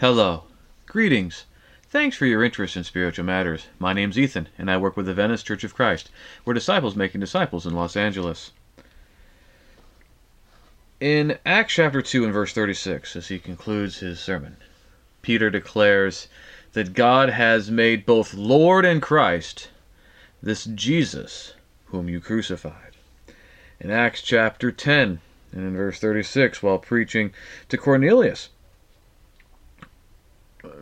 Hello. Greetings. Thanks for your interest in spiritual matters. My name's Ethan, and I work with the Venice Church of Christ. We're disciples making disciples in Los Angeles. In Acts chapter 2 and verse 36, as he concludes his sermon, Peter declares that God has made both Lord and Christ this Jesus whom you crucified. In Acts chapter 10 and in verse 36, while preaching to Cornelius,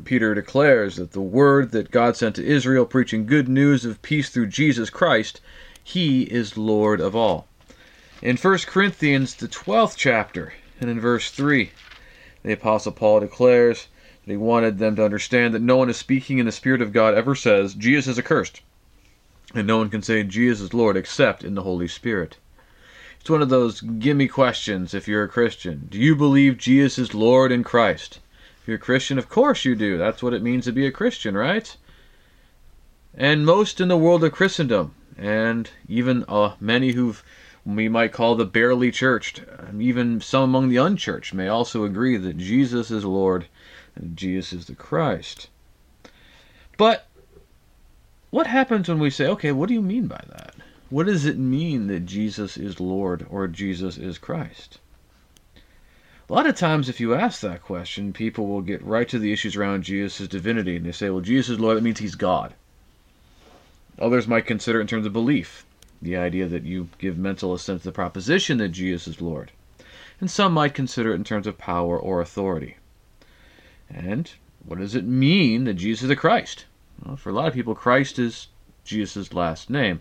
Peter declares that the word that God sent to Israel, preaching good news of peace through Jesus Christ, he is Lord of all. In 1 Corinthians, the 12th chapter, and in verse 3, the Apostle Paul declares that he wanted them to understand that no one is speaking in the Spirit of God ever says, Jesus is accursed. And no one can say Jesus is Lord except in the Holy Spirit. It's one of those gimme questions if you're a Christian. Do you believe Jesus is Lord in Christ? You're a Christian, of course you do. That's what it means to be a Christian, right? And most in the world of Christendom, and even uh, many who've we might call the barely churched, even some among the unchurched, may also agree that Jesus is Lord and Jesus is the Christ. But what happens when we say, okay, what do you mean by that? What does it mean that Jesus is Lord or Jesus is Christ? A lot of times, if you ask that question, people will get right to the issues around Jesus' divinity, and they say, well, Jesus is Lord, that means he's God. Others might consider it in terms of belief, the idea that you give mental assent to the proposition that Jesus is Lord. And some might consider it in terms of power or authority. And what does it mean that Jesus is the Christ? Well, for a lot of people, Christ is Jesus' last name.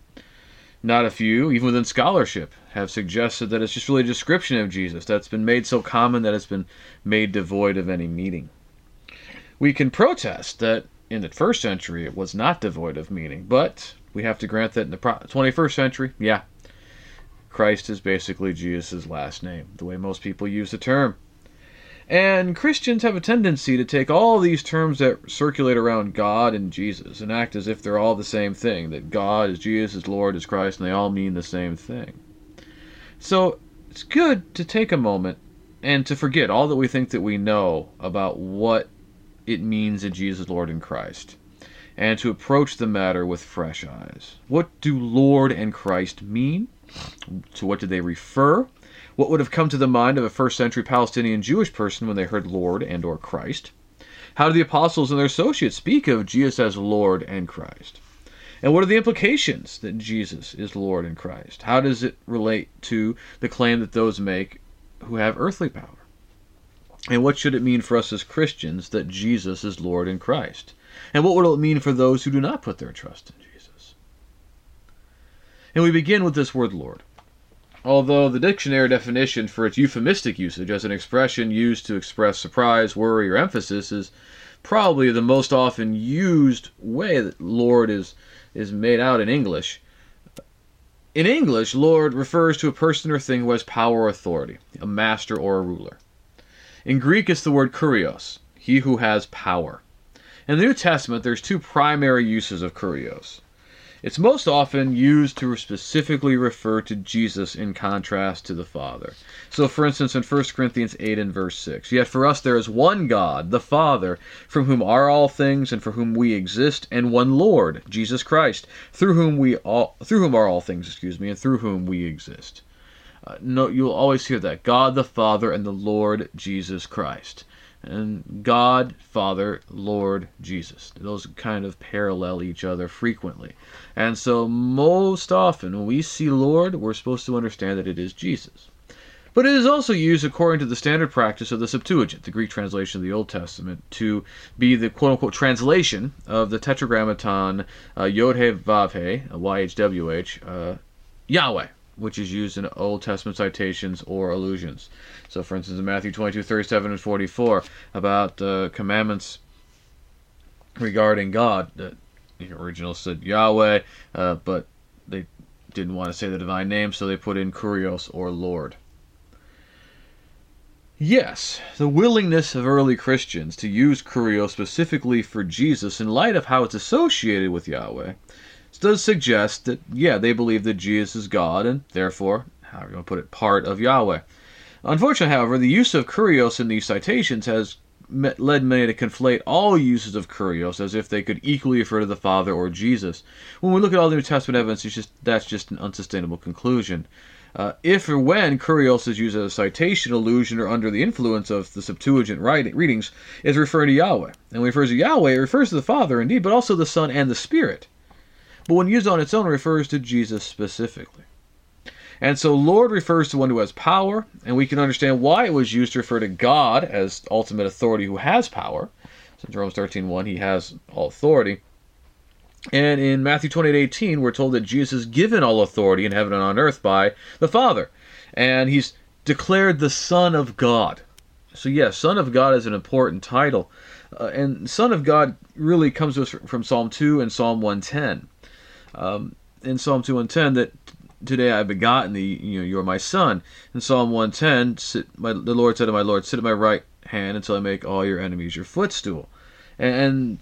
Not a few, even within scholarship, have suggested that it's just really a description of Jesus that's been made so common that it's been made devoid of any meaning. We can protest that in the first century it was not devoid of meaning, but we have to grant that in the 21st century, yeah, Christ is basically Jesus' last name, the way most people use the term. And Christians have a tendency to take all these terms that circulate around God and Jesus and act as if they're all the same thing, that God is Jesus, is Lord, is Christ, and they all mean the same thing. So it's good to take a moment and to forget all that we think that we know about what it means that Jesus is Lord and Christ, and to approach the matter with fresh eyes. What do Lord and Christ mean? To what do they refer? What would have come to the mind of a first century Palestinian Jewish person when they heard Lord and or Christ? How do the apostles and their associates speak of Jesus as Lord and Christ? And what are the implications that Jesus is Lord and Christ? How does it relate to the claim that those make who have earthly power? And what should it mean for us as Christians that Jesus is Lord and Christ? And what will it mean for those who do not put their trust in Jesus? And we begin with this word Lord although the dictionary definition for its euphemistic usage as an expression used to express surprise, worry, or emphasis is probably the most often used way that Lord is, is made out in English. In English, Lord refers to a person or thing who has power or authority, a master or a ruler. In Greek, it's the word kurios, he who has power. In the New Testament, there's two primary uses of kurios. It's most often used to specifically refer to Jesus in contrast to the Father. So, for instance, in 1 Corinthians 8 and verse 6, Yet for us there is one God, the Father, from whom are all things and for whom we exist, and one Lord, Jesus Christ, through whom we all through whom are all things, excuse me, and through whom we exist. Uh, no, you'll always hear that God the Father and the Lord Jesus Christ and God, Father, Lord, Jesus. Those kind of parallel each other frequently. And so, most often, when we see Lord, we're supposed to understand that it is Jesus. But it is also used according to the standard practice of the Septuagint, the Greek translation of the Old Testament, to be the quote unquote translation of the Tetragrammaton uh, Yod He Vav He, YHWH, uh, Yahweh which is used in Old Testament citations or allusions. So, for instance, in Matthew 22, 37, and 44, about uh, commandments regarding God, the original said Yahweh, uh, but they didn't want to say the divine name, so they put in Kurios or Lord. Yes, the willingness of early Christians to use Kurios specifically for Jesus in light of how it's associated with Yahweh does suggest that, yeah, they believe that Jesus is God and therefore, how are you going to put it, part of Yahweh. Unfortunately, however, the use of kurios in these citations has led many to conflate all uses of kurios as if they could equally refer to the Father or Jesus. When we look at all the New Testament evidence, just, that's just an unsustainable conclusion. Uh, if or when kurios is used as a citation, allusion, or under the influence of the Septuagint writing, readings, is referring to Yahweh. And when it refers to Yahweh, it refers to the Father indeed, but also the Son and the Spirit. But when used on its own, refers to Jesus specifically. And so Lord refers to one who has power, and we can understand why it was used to refer to God as ultimate authority who has power. Since Romans 13.1, he has all authority. And in Matthew 28, 18, we're told that Jesus is given all authority in heaven and on earth by the Father. And he's declared the Son of God. So, yes, Son of God is an important title. Uh, and Son of God really comes to us from Psalm 2 and Psalm 110. Um, in Psalm 2 and 10, that today I've begotten thee, you know, you are my son. In Psalm 110, sit, my, the Lord said to my Lord, sit at my right hand until I make all your enemies your footstool. And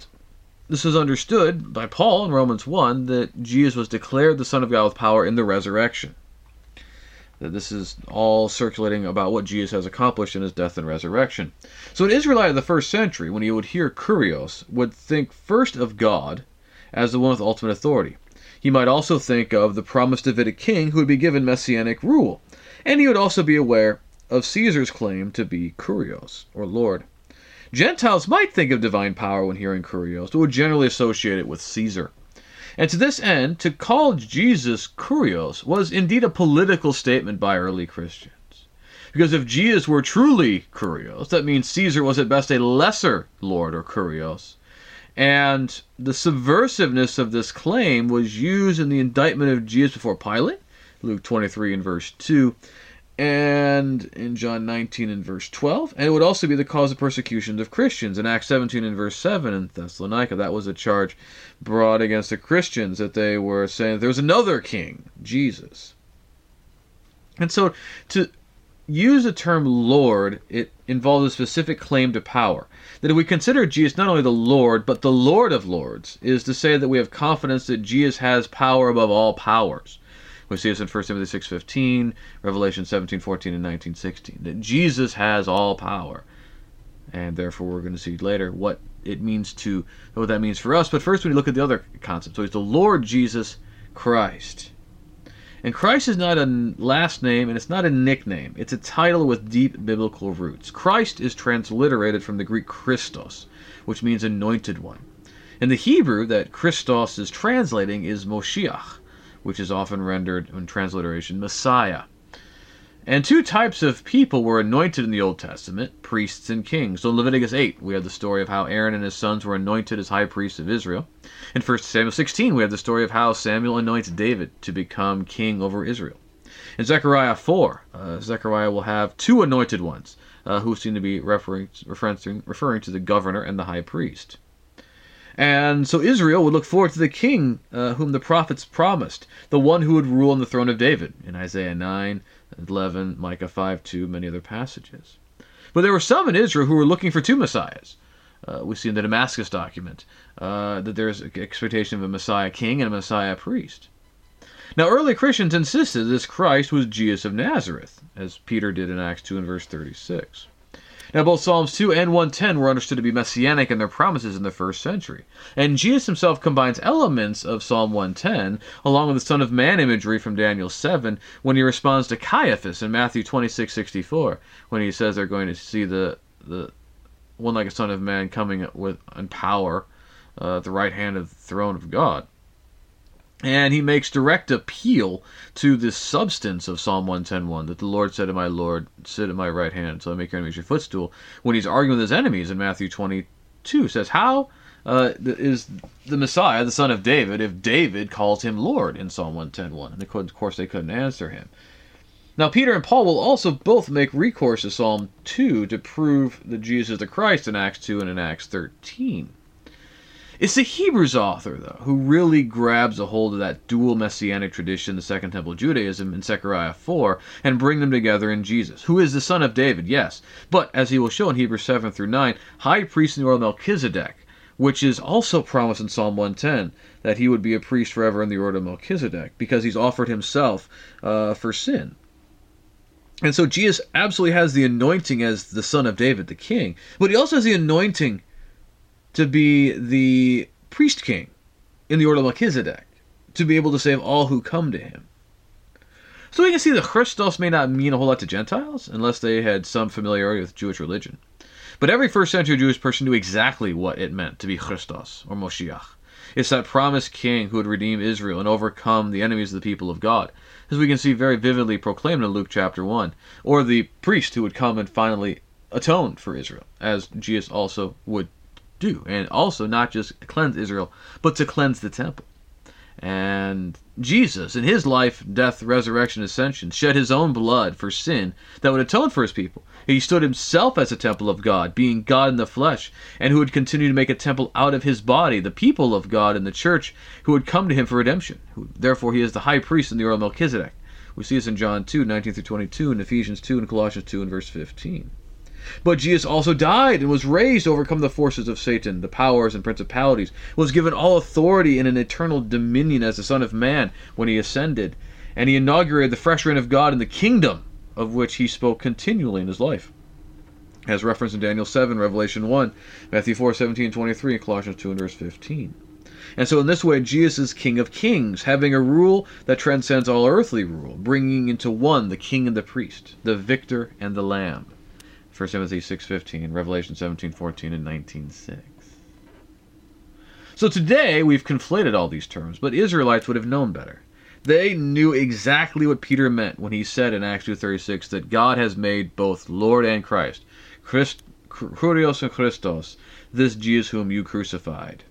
this is understood by Paul in Romans 1 that Jesus was declared the Son of God with power in the resurrection. That this is all circulating about what Jesus has accomplished in his death and resurrection. So an Israelite of the first century, when he would hear kurios, would think first of God as the one with ultimate authority. He might also think of the promised Davidic king who would be given messianic rule, and he would also be aware of Caesar's claim to be Kurios, or Lord. Gentiles might think of divine power when hearing Kurios, but would generally associate it with Caesar. And to this end, to call Jesus Kurios was indeed a political statement by early Christians. Because if Jesus were truly Kurios, that means Caesar was at best a lesser Lord or Kurios, and the subversiveness of this claim was used in the indictment of Jesus before Pilate, Luke 23 and verse 2, and in John 19 and verse 12. And it would also be the cause of persecution of Christians in Acts 17 and verse 7 in Thessalonica. That was a charge brought against the Christians that they were saying there was another king, Jesus. And so to use the term Lord, it involves a specific claim to power. That if we consider Jesus not only the Lord, but the Lord of Lords, is to say that we have confidence that Jesus has power above all powers. We see this in 1 Timothy 6.15, Revelation 17.14, and 19.16. That Jesus has all power. And therefore we're going to see later what it means to, what that means for us. But first we look at the other concept. So he's the Lord Jesus Christ. And Christ is not a last name and it's not a nickname. It's a title with deep biblical roots. Christ is transliterated from the Greek Christos, which means anointed one. In the Hebrew that Christos is translating is Moshiach, which is often rendered in transliteration Messiah. And two types of people were anointed in the Old Testament priests and kings. So in Leviticus 8, we have the story of how Aaron and his sons were anointed as high priests of Israel. In 1 Samuel 16, we have the story of how Samuel anoints David to become king over Israel. In Zechariah 4, uh, Zechariah will have two anointed ones uh, who seem to be referring, referring, to the governor and the high priest. And so Israel would look forward to the king uh, whom the prophets promised, the one who would rule on the throne of David in Isaiah 9, 11, Micah 5, 2, many other passages. But there were some in Israel who were looking for two messiahs. Uh, we see in the Damascus document uh, that there's expectation of a Messiah king and a Messiah priest. Now, early Christians insisted this Christ was Jesus of Nazareth, as Peter did in Acts 2 and verse 36. Now, both Psalms 2 and 110 were understood to be messianic in their promises in the first century. And Jesus himself combines elements of Psalm 110 along with the Son of Man imagery from Daniel 7 when he responds to Caiaphas in Matthew 26 64, when he says they're going to see the, the one like a Son of Man coming with in power uh, at the right hand of the throne of God. And he makes direct appeal to the substance of Psalm 110.1 that the Lord said to my Lord, Sit at my right hand until I make your enemies your footstool. When he's arguing with his enemies in Matthew 22, says, How uh, is the Messiah the son of David if David calls him Lord in Psalm 110.1? And of course, they couldn't answer him. Now, Peter and Paul will also both make recourse to Psalm 2 to prove that Jesus is the Christ in Acts 2 and in Acts 13. It's the Hebrews author, though, who really grabs a hold of that dual messianic tradition, the Second Temple Judaism, in Zechariah 4, and bring them together in Jesus, who is the son of David, yes, but, as he will show in Hebrews 7 through 9, high priest in the order of Melchizedek, which is also promised in Psalm 110, that he would be a priest forever in the order of Melchizedek, because he's offered himself uh, for sin. And so Jesus absolutely has the anointing as the son of David, the king, but he also has the anointing to be the priest king in the order of Melchizedek, to be able to save all who come to him. So we can see that Christos may not mean a whole lot to Gentiles unless they had some familiarity with Jewish religion. But every first century Jewish person knew exactly what it meant to be Christos or Moshiach. It's that promised king who would redeem Israel and overcome the enemies of the people of God, as we can see very vividly proclaimed in Luke chapter 1, or the priest who would come and finally atone for Israel, as Jesus also would do, and also not just cleanse Israel, but to cleanse the temple. And Jesus, in his life, death, resurrection, ascension, shed his own blood for sin that would atone for his people. He stood himself as a temple of God, being God in the flesh, and who would continue to make a temple out of his body, the people of God in the church, who would come to him for redemption. Therefore, he is the high priest in the order Melchizedek. We see this in John 2, 19 through 22, and Ephesians 2, and Colossians 2, and verse 15. But Jesus also died and was raised to overcome the forces of Satan, the powers and principalities, was given all authority in an eternal dominion as the Son of Man when he ascended, and he inaugurated the fresh reign of God in the kingdom of which he spoke continually in his life. As referenced in Daniel 7, Revelation 1, Matthew 4, 17, 23, and Colossians 2 and verse 15. And so, in this way, Jesus is King of Kings, having a rule that transcends all earthly rule, bringing into one the King and the priest, the victor and the Lamb. 1 Timothy 6.15, Revelation 17.14, and 19.6. So today we've conflated all these terms, but Israelites would have known better. They knew exactly what Peter meant when he said in Acts 2.36 that God has made both Lord and Christ, Christ, Kurios and Christos, this Jesus whom you crucified.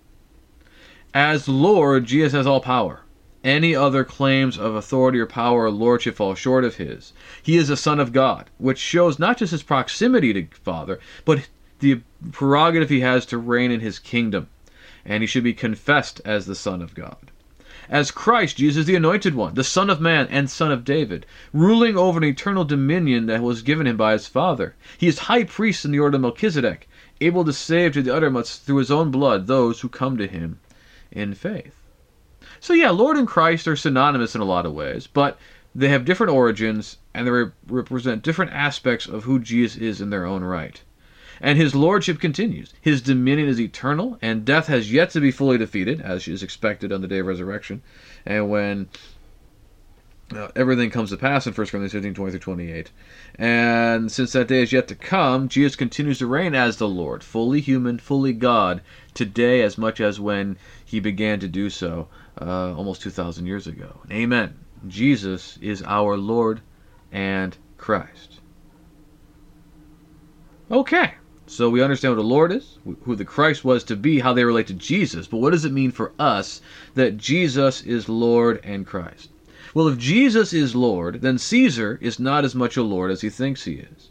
As Lord, Jesus has all power. Any other claims of authority or power or lordship fall short of his. He is a son of God, which shows not just his proximity to Father, but the prerogative he has to reign in his kingdom, and he should be confessed as the Son of God. As Christ, Jesus the anointed one, the Son of Man and Son of David, ruling over an eternal dominion that was given him by his Father. He is high priest in the order of Melchizedek, able to save to the uttermost through his own blood those who come to him in faith. So, yeah, Lord and Christ are synonymous in a lot of ways, but they have different origins and they re- represent different aspects of who Jesus is in their own right. And his lordship continues. His dominion is eternal, and death has yet to be fully defeated, as is expected on the day of resurrection. And when uh, everything comes to pass in 1 Corinthians 15 20 through 28. And since that day is yet to come, Jesus continues to reign as the Lord, fully human, fully God, today as much as when he began to do so uh, almost 2,000 years ago. Amen. Jesus is our Lord and Christ. Okay, so we understand what the Lord is, who the Christ was to be, how they relate to Jesus, but what does it mean for us that Jesus is Lord and Christ? Well, if Jesus is Lord, then Caesar is not as much a Lord as he thinks he is.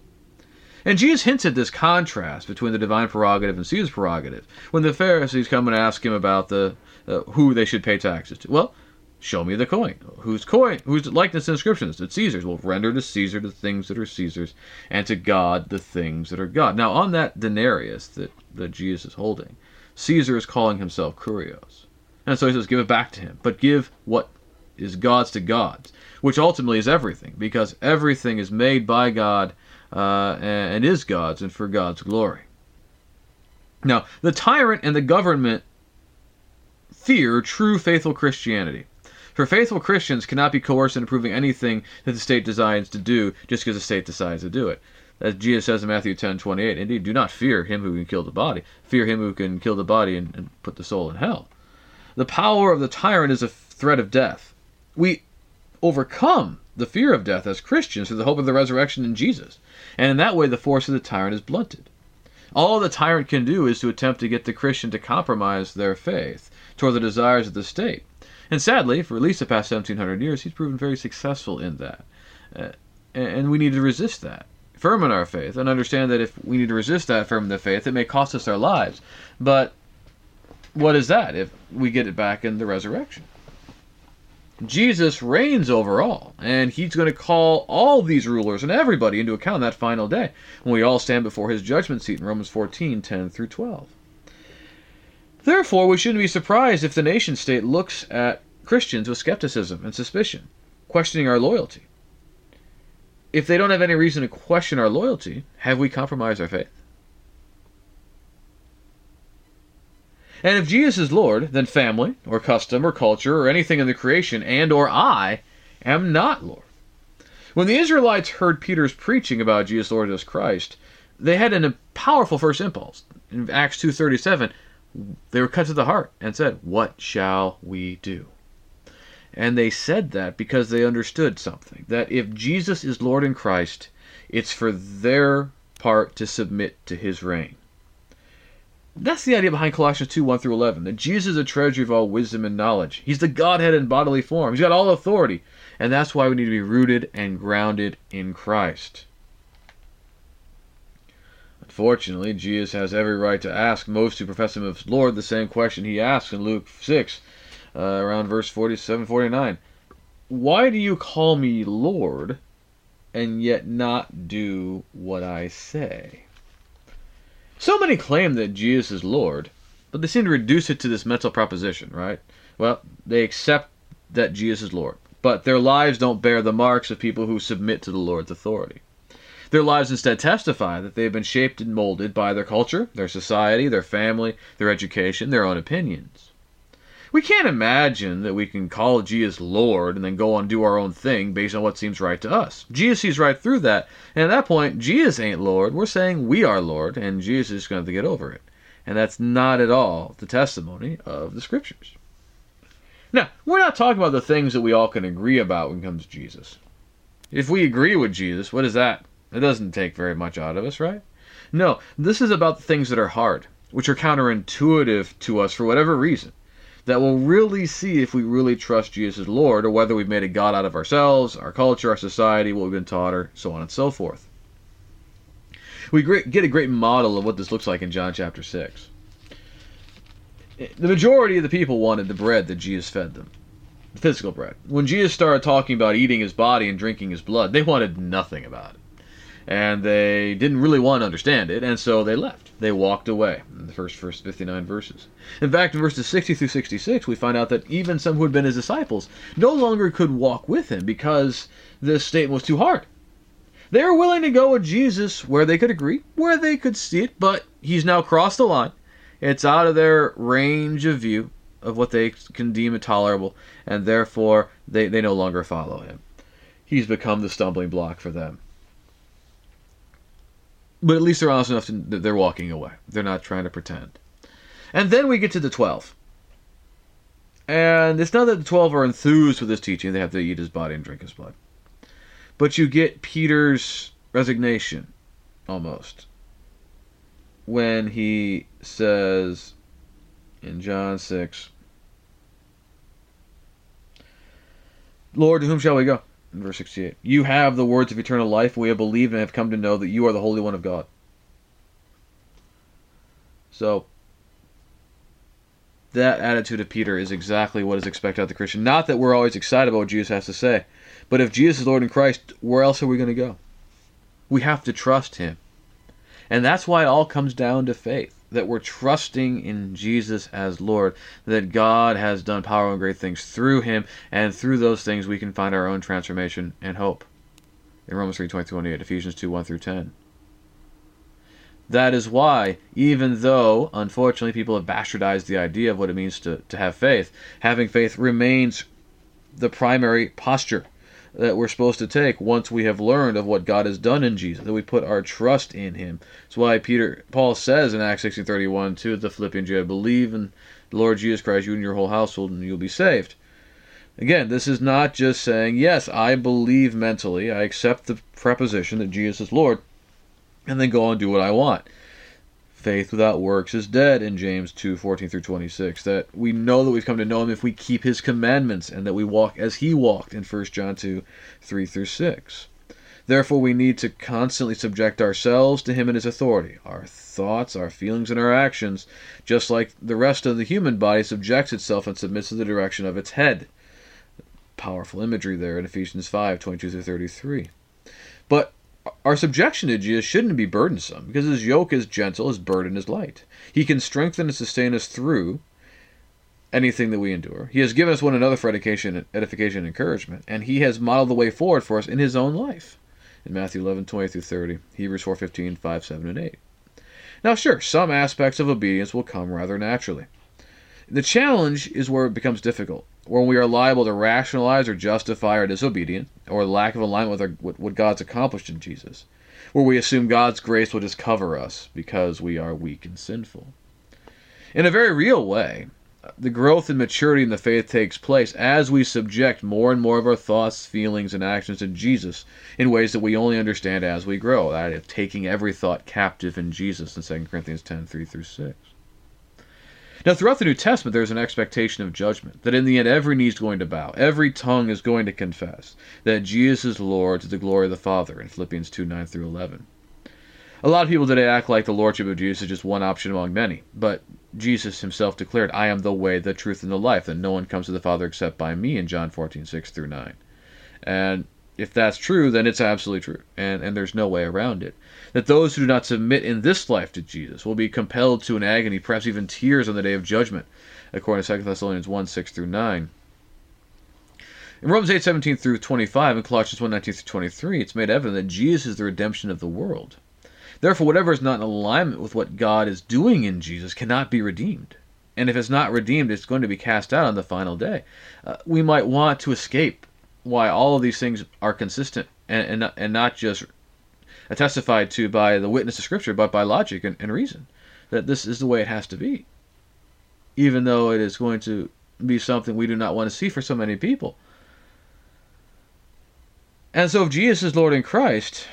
And Jesus hints at this contrast between the divine prerogative and Caesar's prerogative when the Pharisees come and ask him about the uh, who they should pay taxes to. Well, show me the coin. Whose coin? Whose likeness and inscription is it? Caesar's. Well, render to Caesar the things that are Caesar's, and to God the things that are God. Now, on that denarius that, that Jesus is holding, Caesar is calling himself Kurios. And so he says, give it back to him. But give what is God's to God's, which ultimately is everything, because everything is made by God uh, and is God's and for God's glory. Now, the tyrant and the government fear true faithful Christianity. For faithful Christians cannot be coerced into approving anything that the state decides to do just because the state decides to do it. As Jesus says in Matthew 10 28, indeed, do not fear him who can kill the body, fear him who can kill the body and, and put the soul in hell. The power of the tyrant is a threat of death. We overcome the fear of death as Christians through the hope of the resurrection in Jesus. And in that way, the force of the tyrant is blunted. All the tyrant can do is to attempt to get the Christian to compromise their faith toward the desires of the state. And sadly, for at least the past 1700 years, he's proven very successful in that. Uh, and we need to resist that. Firm in our faith, and understand that if we need to resist that firm in the faith, it may cost us our lives. But what is that if we get it back in the resurrection? Jesus reigns over all, and he's going to call all these rulers and everybody into account that final day when we all stand before his judgment seat in Romans 14 10 through 12. Therefore, we shouldn't be surprised if the nation state looks at Christians with skepticism and suspicion, questioning our loyalty. if they don't have any reason to question our loyalty, have we compromised our faith? And if Jesus is Lord, then family, or custom, or culture, or anything in the creation, and or I, am not Lord. When the Israelites heard Peter's preaching about Jesus Lord as Christ, they had a powerful first impulse. In Acts 2.37, they were cut to the heart and said, What shall we do? And they said that because they understood something. That if Jesus is Lord in Christ, it's for their part to submit to his reign. That's the idea behind Colossians 2 1 through 11. That Jesus is a treasure of all wisdom and knowledge. He's the Godhead in bodily form. He's got all authority. And that's why we need to be rooted and grounded in Christ. Unfortunately, Jesus has every right to ask most who profess him as Lord the same question he asks in Luke 6, uh, around verse 47 49. Why do you call me Lord and yet not do what I say? So many claim that Jesus is Lord, but they seem to reduce it to this mental proposition, right? Well, they accept that Jesus is Lord, but their lives don't bear the marks of people who submit to the Lord's authority. Their lives instead testify that they have been shaped and molded by their culture, their society, their family, their education, their own opinions. We can't imagine that we can call Jesus Lord and then go on do our own thing based on what seems right to us. Jesus sees right through that, and at that point, Jesus ain't Lord. We're saying we are Lord, and Jesus is going to, have to get over it. And that's not at all the testimony of the Scriptures. Now, we're not talking about the things that we all can agree about when it comes to Jesus. If we agree with Jesus, what is that? It doesn't take very much out of us, right? No, this is about the things that are hard, which are counterintuitive to us for whatever reason that will really see if we really trust Jesus as Lord or whether we've made a God out of ourselves, our culture, our society, what we've been taught, or so on and so forth. We get a great model of what this looks like in John chapter 6. The majority of the people wanted the bread that Jesus fed them, the physical bread. When Jesus started talking about eating his body and drinking his blood, they wanted nothing about it and they didn't really want to understand it, and so they left. They walked away in the first, first 59 verses. In fact, in verses 60 through 66, we find out that even some who had been his disciples no longer could walk with him because this statement was too hard. They were willing to go with Jesus where they could agree, where they could see it, but he's now crossed the line. It's out of their range of view of what they can deem tolerable, and therefore they, they no longer follow him. He's become the stumbling block for them but at least they're honest enough to, that they're walking away. They're not trying to pretend. And then we get to the 12. And it's not that the 12 are enthused with this teaching, they have to eat his body and drink his blood. But you get Peter's resignation, almost, when he says in John 6, Lord, to whom shall we go? Verse 68. You have the words of eternal life. We have believed and have come to know that you are the Holy One of God. So, that attitude of Peter is exactly what is expected of the Christian. Not that we're always excited about what Jesus has to say, but if Jesus is Lord in Christ, where else are we going to go? We have to trust Him. And that's why it all comes down to faith that we're trusting in Jesus as Lord, that God has done power and great things through him, and through those things we can find our own transformation and hope. In Romans 3 28, Ephesians 2 1 through 10. That is why, even though, unfortunately, people have bastardized the idea of what it means to, to have faith, having faith remains the primary posture that we're supposed to take once we have learned of what God has done in Jesus, that we put our trust in Him. That's why Peter, Paul says in Acts 16:31 to the Philippians, "You believe in the Lord Jesus Christ, you and your whole household, and you'll be saved." Again, this is not just saying, "Yes, I believe mentally, I accept the preposition that Jesus is Lord," and then go and do what I want faith without works is dead in James 2 14 through 26. That we know that we've come to know him if we keep his commandments and that we walk as he walked in 1 John 2 3 through 6. Therefore, we need to constantly subject ourselves to him and his authority, our thoughts, our feelings, and our actions, just like the rest of the human body subjects itself and submits to the direction of its head. Powerful imagery there in Ephesians 5 22 through 33. But our subjection to Jesus shouldn't be burdensome, because his yoke is gentle, his burden is light. He can strengthen and sustain us through anything that we endure. He has given us one another for education, edification, and encouragement, and he has modeled the way forward for us in his own life. in Matthew 11, 20 through 30, Hebrews 4, 15, 5, 7, and 8. Now, sure, some aspects of obedience will come rather naturally. The challenge is where it becomes difficult, when we are liable to rationalize or justify our disobedience or lack of alignment with, our, with what God's accomplished in Jesus, where we assume God's grace will just cover us because we are weak and sinful. In a very real way, the growth and maturity in the faith takes place as we subject more and more of our thoughts, feelings, and actions to Jesus in ways that we only understand as we grow. That is, taking every thought captive in Jesus in 2 Corinthians 10 3 through 6. Now, throughout the New Testament, there's an expectation of judgment, that in the end, every knee is going to bow, every tongue is going to confess that Jesus is Lord to the glory of the Father in Philippians 2 9 through 11. A lot of people today act like the Lordship of Jesus is just one option among many, but Jesus himself declared, I am the way, the truth, and the life, that no one comes to the Father except by me in John 14 6 through 9. And if that's true, then it's absolutely true, and, and there's no way around it. That those who do not submit in this life to Jesus will be compelled to an agony, perhaps even tears on the day of judgment, according to 2 Thessalonians 1 6 through 9. In Romans 8 17 through 25 and Colossians 1 19 through 23, it's made evident that Jesus is the redemption of the world. Therefore, whatever is not in alignment with what God is doing in Jesus cannot be redeemed. And if it's not redeemed, it's going to be cast out on the final day. Uh, we might want to escape why all of these things are consistent and, and, and not just testified to by the witness of Scripture, but by logic and, and reason. That this is the way it has to be. Even though it is going to be something we do not want to see for so many people. And so, if Jesus is Lord in Christ,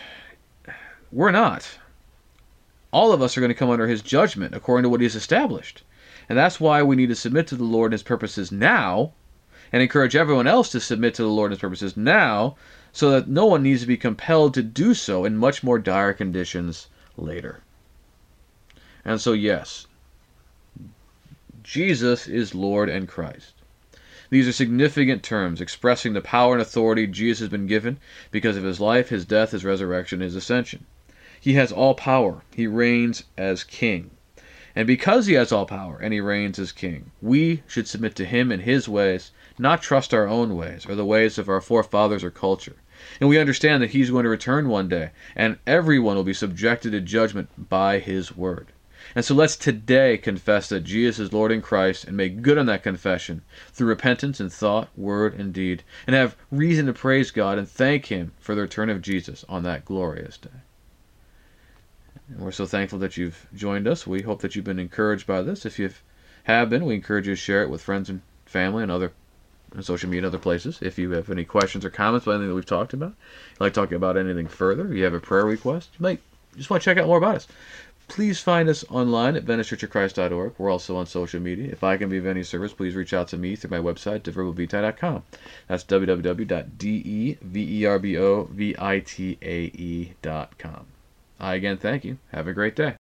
we're not. All of us are going to come under his judgment according to what he has established. And that's why we need to submit to the Lord and his purposes now and encourage everyone else to submit to the Lord and his purposes now so that no one needs to be compelled to do so in much more dire conditions later. And so, yes, Jesus is Lord and Christ. These are significant terms expressing the power and authority Jesus has been given because of his life, his death, his resurrection, his ascension. He has all power. He reigns as king. And because he has all power and he reigns as king, we should submit to him and his ways not trust our own ways or the ways of our forefathers or culture. And we understand that he's going to return one day, and everyone will be subjected to judgment by his word. And so let's today confess that Jesus is Lord in Christ and make good on that confession through repentance in thought, word, and deed, and have reason to praise God and thank Him for the return of Jesus on that glorious day. And we're so thankful that you've joined us. We hope that you've been encouraged by this. If you have been, we encourage you to share it with friends and family and other social media and other places. If you have any questions or comments about anything that we've talked about, like talking about anything further, you have a prayer request, you might just want to check out more about us. Please find us online at VeniceChurchOfChrist.org. We're also on social media. If I can be of any service, please reach out to me through my website, deverbovitae.com. That's www.deverbovitae.com. I again thank you. Have a great day.